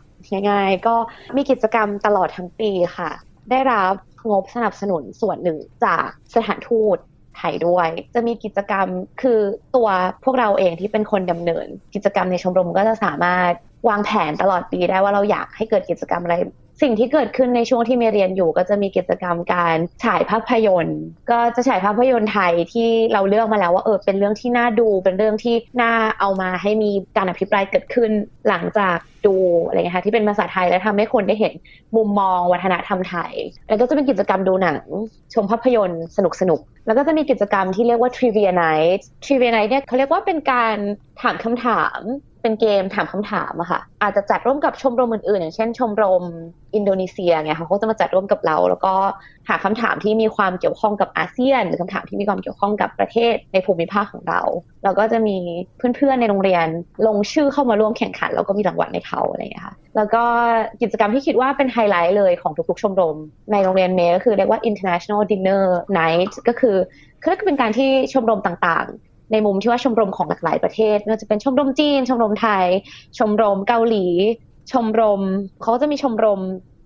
ง่ายๆก็มีกิจกรรมตลอดทั้งปีค่ะ ได้รับงบสนับสนุนส่วนหนึ่งจากสถานทูต ไทยด้วย จะมีกิจกรรมคือตัวพวกเราเองที่เป็นคนดำเนิน กิจกรรมในชมรมก็จะสามารถวางแผนตลอดปีได้ว่าเราอยากให้เกิดกิจกรรมอะไร สิ่งที่เกิดขึ้นในช่วงที่เมเรียนอยู่ก็จะมีกิจกรรมการฉายภาพยนตร์ ก็จะฉายภาพยนตร์ไทยที่เราเลือกมาแล้วว่าเออเป็นเรื่องที่น่าดูเป็นเรื่องที่น่าเอามาให้มีการอภิปรายเกิดขึ้นหลังจากดูอะไรเงี้ยค่ะที่เป็นภาษาไทยแล้วทำให้คนได้เห็นมุมมองวัฒนธรรมไทย แล้วก็จะเป็นกิจกรรมดูหนัง ชมภาพยนตร์สนุกสนุกแล้วก็จะมีกิจกรรมที่เรียกว่า trivia night trivia night เนี่ยเขาเรียกว่าเป็นการถามคำถาม เป็นเกมถามคำถามอะค่ะ อาจจะจัดร่วมกับชมรมอื่นๆ อย่างเช่น ชมรมอินโดนีเซียไงค่ะเขาจะมาจัดร่วมกับเรา แล้วก็หาคำถามที่มีความเกี่ยวข้องกับอาเซียน หรือคำถามที่มีความเกี่ยวข้องกับประเทศในภูมิภาคของเราแล้วก็จะมีเพื่อนๆในโรงเรียนลงชื่อเข้ามาร่วมแข่งขัน แล้วก็มีรางวัลให้เขาอะไรอย่างเงี้ยค่ะแล้วก็กิจกรรมที่คิดว่าเป็นไฮไลท์เลยของทุกๆ ชมรม ในโรงเรียนเมย์ก็คือเรียกว่า international dinner night ก็คือคือเป็นการที่ชมรมต่าง ในมุมที่ว่าชมรมของหลากหลายประเทศไม่ว่าจะเป็นชมรมจีน ชมรมไทย ชมรมเกาหลี ชมรมเขาจะมีชมรม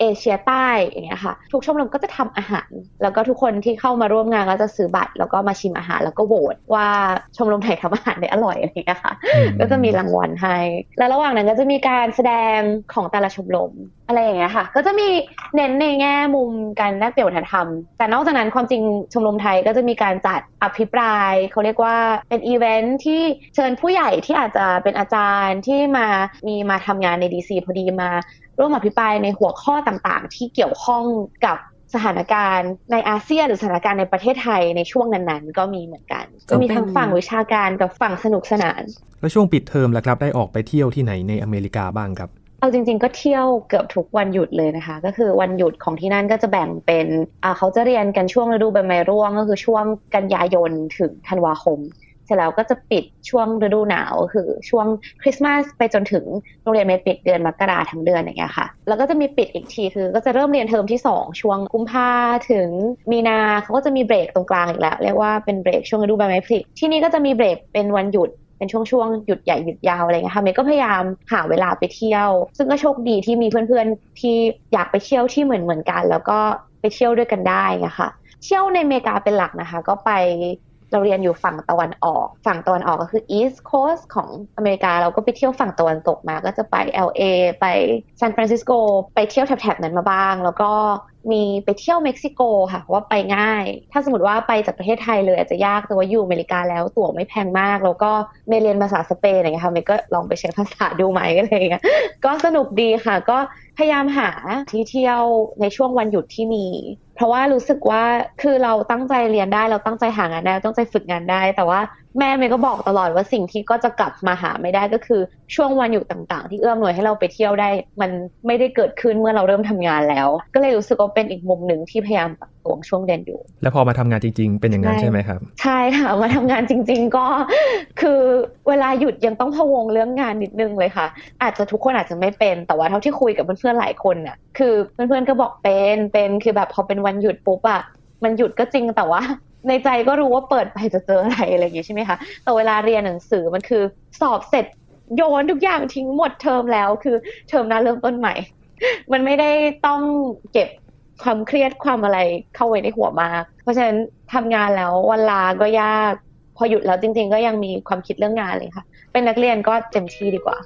เอเชียใต้อย่างเงี้ยค่ะทุกชมรมก็จะทำอาหาร แล้วก็ทุกคนที่เข้ามาร่วมงานก็จะซื้อบัตร แล้วก็มาชิมอาหารแล้วก็โหวตว่าชมรมไหนทำอาหารได้อร่อยอะไรอย่างเงี้ยค่ะ ก็จะมีรางวัลให้ แล้วระหว่างนั้นก็จะมีการแสดงของแต่ละชมรมอะไรอย่างเงี้ยค่ะ ก็จะมีเน้นในแง่มุมการแลกเปลี่ยนวัฒนธรรม แต่นอกจากนั้นความจริงชมรมไทยก็จะมีการจัดอภิปราย เขาเรียกว่าเป็นอีเวนท์ที่เชิญผู้ใหญ่ที่อาจจะเป็นอาจารย์ที่มามีมาทำงานในดีซีพอดีมา ร่วมอภิปรายในหัวข้อต่างๆ ที่เกี่ยวข้องกับสถานการณ์ในอาเซียนหรือสถานการณ์ในประเทศไทยในช่วงนั้นๆ ก็มีเหมือนกัน ก็มีทั้งฝั่งวิชาการกับฝั่งสนุกสนาน แล้วช่วงปิดเทอมล่ะครับได้ออกไปเที่ยวที่ไหนในอเมริกาบ้างครับเอาจริง ๆ ก็เที่ยวเกือบทุกวันหยุดเลยนะคะ ก็คือวันหยุดของที่นั่นก็จะแบ่งเป็นอ่าเขาจะเรียนกันช่วงฤดูใบไม้ร่วงก็คือช่วงกันยายนถึงธันวาคม เสร็จแล้วก็จะปิดช่วงฤดูหนาวคือช่วงคริสต์มาสไปจนถึงโรงเรียนเมปิดเดือนมกราทั้งเดือนอย่างเงี้ยค่ะ แล้วก็จะมีปิดอีกทีคือก็จะเริ่มเรียนเทอมที่ 2 ช่วงกุมภาถึงมีนาเขาก็จะมีเบรกตรงกลางอีกแล้วเรียกว่าเป็นเบรกช่วงฤดูใบไม้ผลิที่นี่ก็จะมีเบรกเป็นวันหยุดเป็นช่วงช่วงหยุดใหญ่หยุดยาวอะไรเงี้ยค่ะเมย์ก็พยายามหาเวลาไปเที่ยว ซึ่งก็โชคดีที่มีเพื่อนๆที่อยากไปเที่ยวที่เหมือนเหมือนกัน แล้วก็ไปเที่ยวด้วยกันได้นะคะเที่ยวในอเมริกาเป็นหลักนะคะ ก็ไป เราเรียนอยู่ฝั่งตะวันออก ฝั่งตะวันออกก็คือ East Coast ของอเมริกา เราก็ไปเที่ยวฝั่งตะวันตกมา ก็จะไป LA ไปซานฟรานซิสโก ไปเที่ยวแถบๆนั้นมาบ้าง แล้วก็มีไปเที่ยวเม็กซิโกค่ะว่าไปง่าย ถ้าสมมติว่าไปจากประเทศไทยเลยอาจจะยากแต่ว่าอยู่อเมริกาแล้วตั๋วไม่แพงมาก แล้วก็เมเรียนภาษาสเปนอะไรเงี้ยค่ะเมก็ลองไปเช็คภาษาดูไหมอะไรเงี้ยก็สนุกดีค่ะ ก็พยายามหาที่เที่ยวในช่วงวันหยุดที่มี เพราะว่ารู้สึกว่าคือเราตั้งใจเรียนได้เราตั้งใจหางานได้ตั้งใจฝึกงานได้ แต่ว่าแม่เมย์ก็บอกตลอดว่าสิ่งที่ก็จะกลับมาหาไม่ได้ก็คือช่วงวันอยู่ต่างๆ ที่เอื้อมหน่วยให้เราไปเที่ยวได้ มันไม่ได้เกิดขึ้นเมื่อเราเริ่มทำงานแล้ว ก็เลยรู้สึกว่าเป็นอีกมุมหนึ่งที่พยายามปรับตัวช่วงเรียนอยู่ แล้วพอมาทำงานจริง ๆ เป็นอย่างนั้นใช่ไหมครับ ใช่ค่ะมาทำงานจริง ๆ ก็คือเวลาหยุดยังต้องพะวงเรื่องงานนิดนึงเลยค่ะ อาจจะทุกคนอาจจะไม่เป็นแต่ว่าเท่าที่คุยกับเพื่อนๆหลายคนน่ะคือเพื่อนๆก็บอกเป็นเป็นคือแบบพอเป็นวันหยุดปุ๊บอะมันหยุดก็จริงแต่ว่า ในใจก็รู้ว่าเปิดไปจะเจออะไรอะไรอย่างงี้ใช่ไหมคะแต่เวลาเรียนหนังสือมันคือสอบเสร็จโยนทุกอย่างทิ้งหมดเทอมแล้ว คือเทอมหน้าเริ่มต้นใหม่ มันไม่ได้ต้องเก็บความเครียดความอะไรเข้าไว้ในหัวมาก เพราะฉะนั้นทำงานแล้ววันลาก็ยาก พอหยุดแล้วจริง ๆ ก็ยังมีความคิดเรื่องงานเลยค่ะ เป็นนักเรียนก็เต็มที่ดีกว่า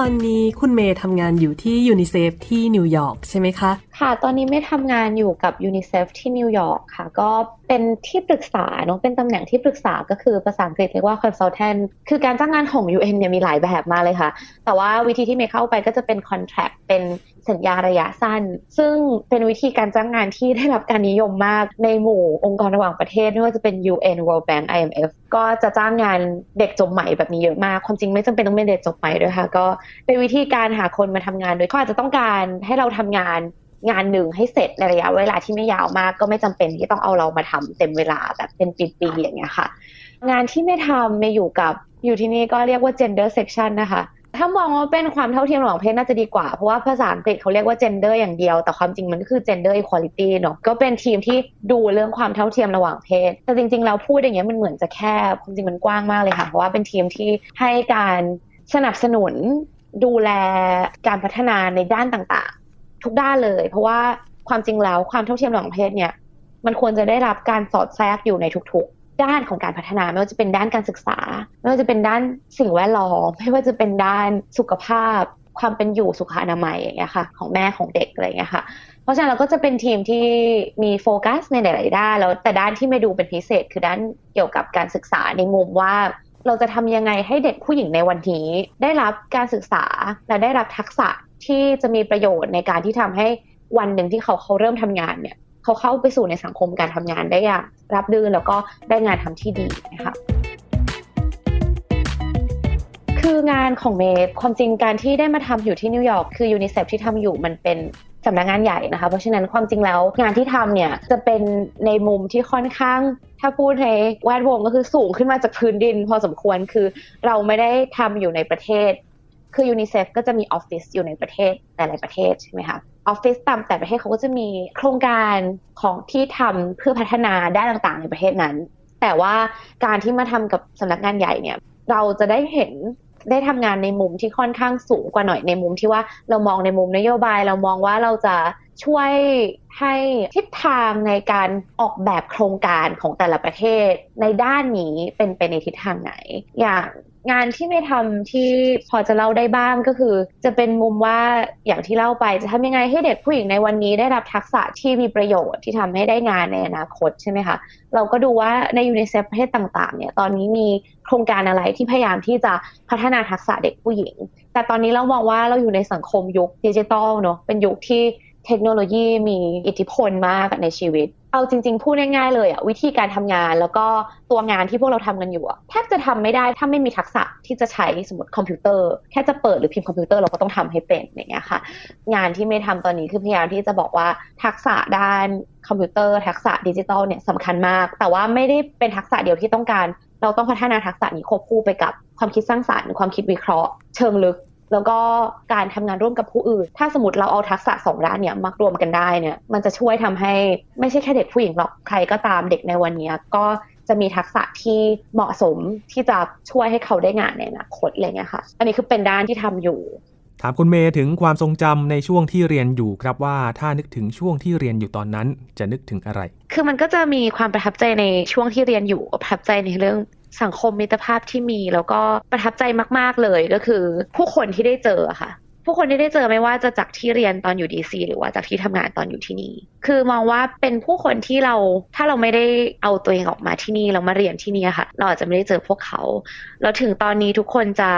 ตอนนี้คุณเมย์ทำงานอยู่ที่ยูนิเซฟที่นิวยอร์กใช่ไหมคะ ค่ะ ตอนนี้เมย์ทำงานอยู่กับยูนิเซฟที่นิวยอร์กค่ะ ก็เป็นที่ปรึกษาเนาะเป็นตำแหน่งที่ปรึกษาก็คือภาษาอังกฤษเรียกว่า consultant คือการจ้างงานของ UN เนี่ยมีหลายแบบมาเลยค่ะ แต่ว่าวิธีที่เมย์เข้าไปก็จะเป็น contract เป็นสัญญาระยะสั้น ซึ่งเป็นวิธีการจ้างงานที่ได้รับการนิยมมากในหมู่องค์กรระหว่างประเทศไม่ว่าจะเป็น UN World Bank IMF ก็จะจ้างงานเด็กจบใหม่แบบนี้เยอะมาก ความจริงไม่จำเป็นต้องเป็นเด็กจบใหม่ด้วยค่ะ ก็เป็นวิธีการหาคนมาทำงานโดยเขาอาจจะต้องการให้เราทำงาน งานหนึ่งให้เสร็จในระยะเวลาที่ไม่ยาวมาก ก็ไม่จำเป็นที่ต้องเอาเรามาทำเต็มเวลาแบบเป็นปีๆอย่างเงี้ยค่ะ งานที่ไม่ทำไม่อยู่กับอยู่ที่นี่ก็เรียกว่า gender section นะคะถ้ามองว่าเป็นความเท่าเทียมระหว่างเพศน่าจะดีกว่า เพราะว่าภาษาอังกฤษเขาเรียกว่า gender อย่างเดียว แต่ความจริงมันก็คือ gender equality เนาะก็เป็นทีมที่ดูเรื่องความเท่าเทียมระหว่างเพศ แต่จริง ๆ เราพูดอย่างเงี้ยมันเหมือนจะแคบความจริงมันกว้างมากเลยค่ะ เพราะว่าเป็นทีมที่ให้การสนับสนุนดูแลการพัฒนาในด้านต่าง ทุกด้านเลย เพราะว่าความจริงแล้วความเท่าเทียมระหว่างเพศเนี่ย มันควรจะได้รับการสอดแทรกอยู่ในทุกๆ ด้านของการพัฒนาไม่ว่าจะเป็นด้านการศึกษา ไม่ว่าจะเป็นด้านสิ่งแวดล้อมไม่ว่าจะเป็นด้านสุขภาพ ความเป็นอยู่สุขอนามัยอย่างเงี้ยค่ะ ของแม่ของเด็กอะไรเงี้ยค่ะ เพราะฉะนั้นเราก็จะเป็นทีมที่มีโฟกัสในหลาย ๆ ด้านแล้วแต่ด้านที่ไม่ดูเป็นพิเศษ คือด้านเกี่ยวกับการศึกษาในมุมว่า เราจะทำยังไงให้เด็กผู้หญิงในวันนี้ ได้รับการศึกษาและได้รับทักษะที่จะมีประโยชน์ในการที่ทำให้วันหนึ่งที่เขาเขาเริ่มทำงานเนี่ยเขาเข้าไปสู่ในสังคมการทำงานได้อย่างรับรื่นแล้วก็ได้งานทำที่ดีนะคะคืองานของเมย์ความจริงการที่ได้มาทำอยู่ที่นิวยอร์กคือยูนิเซฟที่ทำอยู่มันเป็นสำนักงานใหญ่นะคะ เพราะฉะนั้นความจริงแล้วงานที่ทำเนี่ยจะเป็นในมุมที่ค่อนข้าง ถ้าพูดในแวดวงก็คือสูงขึ้นมาจากพื้นดิน พอสมควรคือเราไม่ได้ทำอยู่ในประเทศ คือยูนิเซฟก็จะมีออฟฟิศอยู่ในประเทศหลายประเทศใช่ไหมคะออฟฟิศตามแต่ประเทศเขาก็จะมีโครงการของที่ทำเพื่อพัฒนาด้านต่างๆ ในประเทศนั้น แต่ว่าการที่มาทำกับสำนักงานใหญ่เนี่ยเราจะได้เห็นได้ทำงานในมุมที่ค่อนข้างสูงกว่าหน่อยในมุมที่ว่าเรามองในมุมนโยบาย เรามองว่าเราจะช่วย ให้ทิศทางในการออกแบบโครงการของแต่ละประเทศ ในด้านนี้เป็นไปในทิศทางไหน อย่างงานที่ไม่ทำที่พอจะเล่าได้บ้างก็คือ จะเป็นมุมว่าอย่างที่เล่าไปจะทำยังไงให้เด็กผู้หญิงในวันนี้ได้รับทักษะที่มีประโยชน์ที่ทำให้ได้งานในอนาคตใช่ไหมคะเราก็ดูว่าในยูนิเซฟประเทศต่างๆเนี่ยตอนนี้มีโครงการอะไรที่พยายามที่จะพัฒนาทักษะเด็กผู้หญิง แต่ตอนนี้เรามองว่าเราอยู่ในสังคมยุคดิจิตอลเนาะเป็นยุคที่ เทคโนโลยีมีอิทธิพลมากในชีวิต เอาจริง ๆ พูดง่ายๆเลยอะวิธีการทำงานแล้วก็ตัวงานที่พวกเราทำกันอยู่อะแทบจะทำไม่ได้ถ้าไม่มีทักษะที่จะใช้สมมติคอมพิวเตอร์ แค่จะเปิดหรือพิมพ์คอมพิวเตอร์เราก็ต้องทำให้เป็นอย่างเงี้ยค่ะ งานที่เมย์ทำตอนนี้คือพยายามที่จะบอกว่าทักษะด้านคอมพิวเตอร์ทักษะดิจิทัลเนี่ยสำคัญมาก แต่ว่าไม่ได้เป็นทักษะเดียวที่ต้องการ เราต้องพัฒนาทักษะนี้ควบคู่ไปกับความคิดสร้างสรรค์ความคิดวิเคราะห์ เชิงลึก แล้วก็การทำงานร่วมกับผู้อื่น ถ้าสมมติเราเอาทักษะสองด้านเนี่ยมารวมกันได้เนี่ย มันจะช่วยทำให้ไม่ใช่แค่เด็กผู้หญิงหรอก ใครก็ตามเด็กในวันนี้ก็จะมีทักษะที่เหมาะสมที่จะช่วยให้เขาได้งานในอนาคตอะไรเงี้ยค่ะ อันนี้คือเป็นด้านที่ทำอยู่ ถามคุณเมย์ถึงความทรงจำในช่วงที่เรียนอยู่ครับว่าถ้านึกถึงช่วงที่เรียนอยู่ตอนนั้นจะนึกถึงอะไร คือมันก็จะมีความประทับใจในช่วงที่เรียนอยู่ประทับใจในเรื่อง สังคมมิตรภาพที่มี แล้วก็ประทับใจมาก ๆเลยก็คือ ผู้คนที่ได้เจอค่ะ ผู้คนที่ได้เจอไม่ว่าจะจากที่เรียนตอนอยู่ดีซีหรือว่าจากที่ทำงานตอนอยู่ที่นี่ คือมองว่าเป็นผู้คนที่เราถ้าเราไม่ได้เอาตัวเองออกมาที่นี่เรามาเรียนที่นี่ค่ะ เราอาจจะไม่ได้เจอพวกเขาแล้วถึงตอนนี้ทุกคนจะ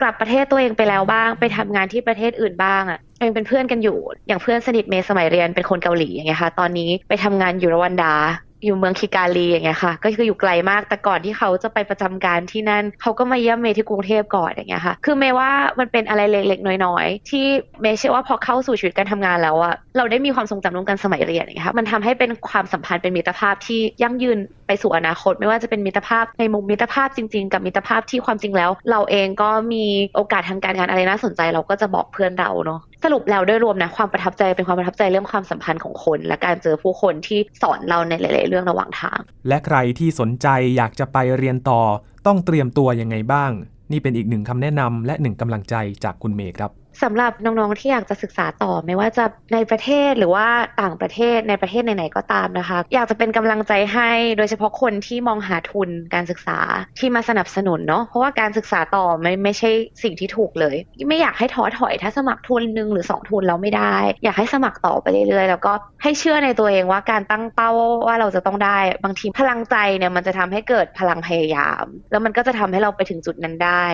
กลับประเทศตัวเองไปแล้วบ้างไปทำงานที่ประเทศอื่นบ้างอะ่ะยังเป็นเพื่อนกันอยู่ อย่างเพื่อนสนิทเมย์สมัยเรียนเป็นคนเกาหลีอย่างเงี้ยค่ะ ตอนนี้ไปทำงานอยู่รวันดา อยู่เมืองคิกาลีอย่างเงี้ยค่ะ ก็คืออยู่ไกลมากแต่ก่อนที่เขาจะไปประจำการที่นั่นเขาก็มาเยี่ยมเมย์ที่กรุงเทพก่อนอย่างเงี้ยค่ะ คือเมย์ว่ามันเป็นอะไรเล็กๆน้อยๆที่เมย์เชื่อว่าพอเข้าสู่ชีวิตการทำงานแล้วอะเราได้มีความทรงจำร่วมกันสมัยเรียนอย่างเงี้ยค่ะมันทำให้เป็นความสัมพันธ์เป็นมิตรภาพที่ยั่งยืนไปสู่อนาคต ไม่ว่าจะเป็นมิตรภาพในมุมมิตรภาพจริง ๆ กับมิตรภาพที่ความจริงแล้ว เราเองก็มีโอกาสทางการงานอะไรน่าสนใจ เราก็จะบอกเพื่อนเราเนาะ สรุปแล้วโดยรวมนะความประทับใจเป็นความประทับใจเรื่องความสัมพันธ์ของคน และการเจอผู้คนที่สอนเราในหลาย ๆ เรื่องระหว่างทาง และใครที่สนใจอยากจะไปเรียนต่อ ต้องเตรียมตัวยังไงบ้าง นี่เป็นอีกหนึ่งคำแนะนำและหนึ่งกำลังใจจากคุณเมย์ครับ สำหรับน้องๆที่อยากจะศึกษาต่อไม่ว่าจะในประเทศหรือว่าต่างประเทศในประเทศไหนๆก็ตามนะคะ อยากจะเป็นกำลังใจให้โดยเฉพาะคนที่มองหาทุนการศึกษาที่มาสนับสนุนเนาะเพราะว่าการศึกษาต่อไม่ไม่ใช่สิ่งที่ถูกเลย ไม่อยากให้ท้อถอยถ้าสมัครทุนหนึ่งหรือ 2 ทุนแล้วไม่ได้ อยากให้สมัครต่อไปเรื่อยๆแล้วก็ให้เชื่อในตัวเองว่าการตั้งเป้าว่าเราจะต้องได้บางทีพลังใจเนี่ยมันจะทำให้เกิดพลังพยายาม แล้วมันก็จะทำให้เราไปถึงจุดนั้นได้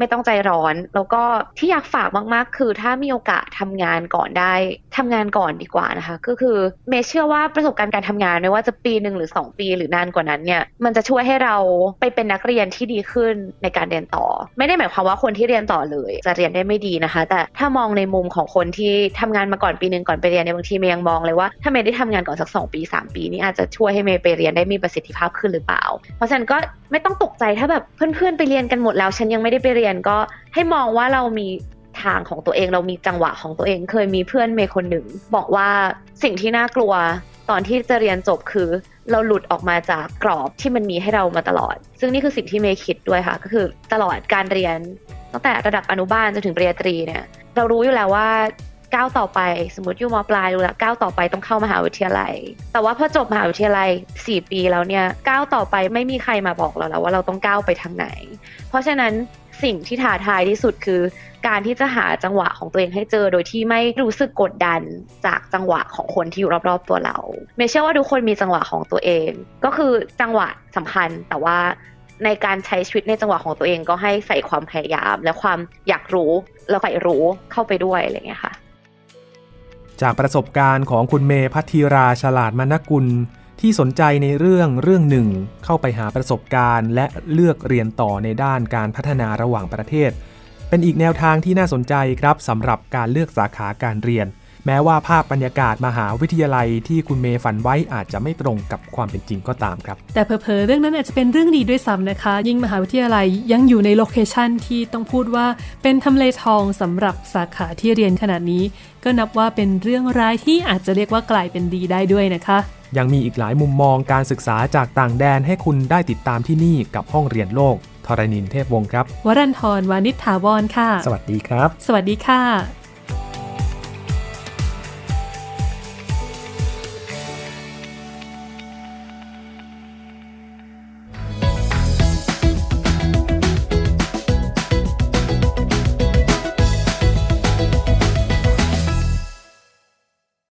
ไม่ต้องใจร้อน แล้วก็ที่อยากฝากมากๆ คือถ้ามีโอกาสทำงานก่อนได้ทำงานก่อนดีกว่านะคะ ก็คือเมเชื่อว่าประสบการณ์การทำงานไม่ว่าจะปีหนึ่งหรือ 2 ปีหรือนานกว่านั้นเนี่ยมันจะช่วยให้เราไปเป็นนักเรียนที่ดีขึ้นในการเรียนต่อ ไม่ได้หมายความว่าคนที่เรียนต่อเลย จะเรียนได้ไม่ดีนะคะ แต่ถ้ามองในมุมของคนที่ทำงานมาก่อนปีหนึ่งก่อนไปเรียนในบางทีเมย์ยังมองเลยว่าถ้าเมย์ได้ทำงานก่อนสัก 2 ปี 3 ปีนี้อาจจะช่วยให้เมย์ไปเรียนได้มีประสิทธิภาพขึ้นหรือเปล่า เพราะฉะนั้นก็ไม่ต้องตกใจถ้าแบบเพื่อนๆไปเรียนกันหมดแล้วฉันยังไม่ได้ไปเรียนก็ให้มองว่าเรามีทางของตัวเองเรามีจังหวะของตัวเอง เคยมีเพื่อนเมย์คนหนึ่ง บอกว่าสิ่งที่น่ากลัวตอนที่จะเรียนจบคือ เราหลุดออกมาจากกรอบที่มันมีให้เรามาตลอด ซึ่งนี่คือสิ่งที่เมย์คิดด้วยค่ะ ก็คือตลอดการเรียน ตั้งแต่ระดับอนุบาลจนถึงปริญญาตรีเนี่ยเรารู้อยู่แล้วว่าก้าวต่อไปสมมติอยู่มปลายรู้แล้วก้าวต่อไปต้องเข้ามหาวิทยาลัย แต่ว่าพอจบมหาวิทยาลัย 4 ปีแล้วเนี่ยก้าวต่อไปไม่มีใครมาบอกเราแล้วว่าเราต้องก้าวไปทางไหน เพราะฉะนั้น สิ่งที่ท้าทายที่สุดคือ การที่จะหาจังหวะของตัวเองให้เจอ โดยที่ไม่รู้สึกกดดันจากจังหวะของคนที่อยู่รอบๆตัวเราเมเชื่อว่าทุกคนมีจังหวะของตัวเอง ก็คือจังหวะสำคัญแต่ว่าในการใช้ชีวิตในจังหวะของตัวเองก็ให้ใส่ความพยายาม และความอยากรู้แล้วใฝ่รู้เข้าไปด้วยอะไรเงี้ยค่ะ จากประสบการณ์ของคุณเมย์พัทธีราฉลาดมณกุล ที่สนใจในเรื่องเรื่องหนึ่งเข้าไปหาประสบการณ์ และเลือกเรียนต่อในด้านการพัฒนาระหว่างประเทศ เป็นอีกแนวทางที่น่าสนใจครับสำหรับการเลือกสาขาการเรียน แม้ว่าภาพบรรยากาศมหาวิทยาลัยที่คุณเมย์ฝันไว้อาจจะไม่ตรงกับความเป็นจริงก็ตามครับ แต่เพอๆเรื่องนั้นอาจจะเป็นเรื่องดีด้วยซ้ำนะคะ ยิ่งมหาวิทยาลัยยังอยู่ในโลเคชันที่ต้องพูดว่าเป็นทำเลทองสำหรับสาขาที่เรียนขนาดนี้ ก็นับว่าเป็นเรื่องร้ายที่อาจจะเรียกว่ากลายเป็นดีได้ด้วยนะคะยังมีอีกหลายมุมมองการศึกษาจากต่างแดนให้คุณได้ติดตามที่นี่กับห้องเรียนโลก ทรณินเทพวงศ์ครับ วรันทรวานิชถาวรค่ะ สวัสดีครับ สวัสดีค่ะ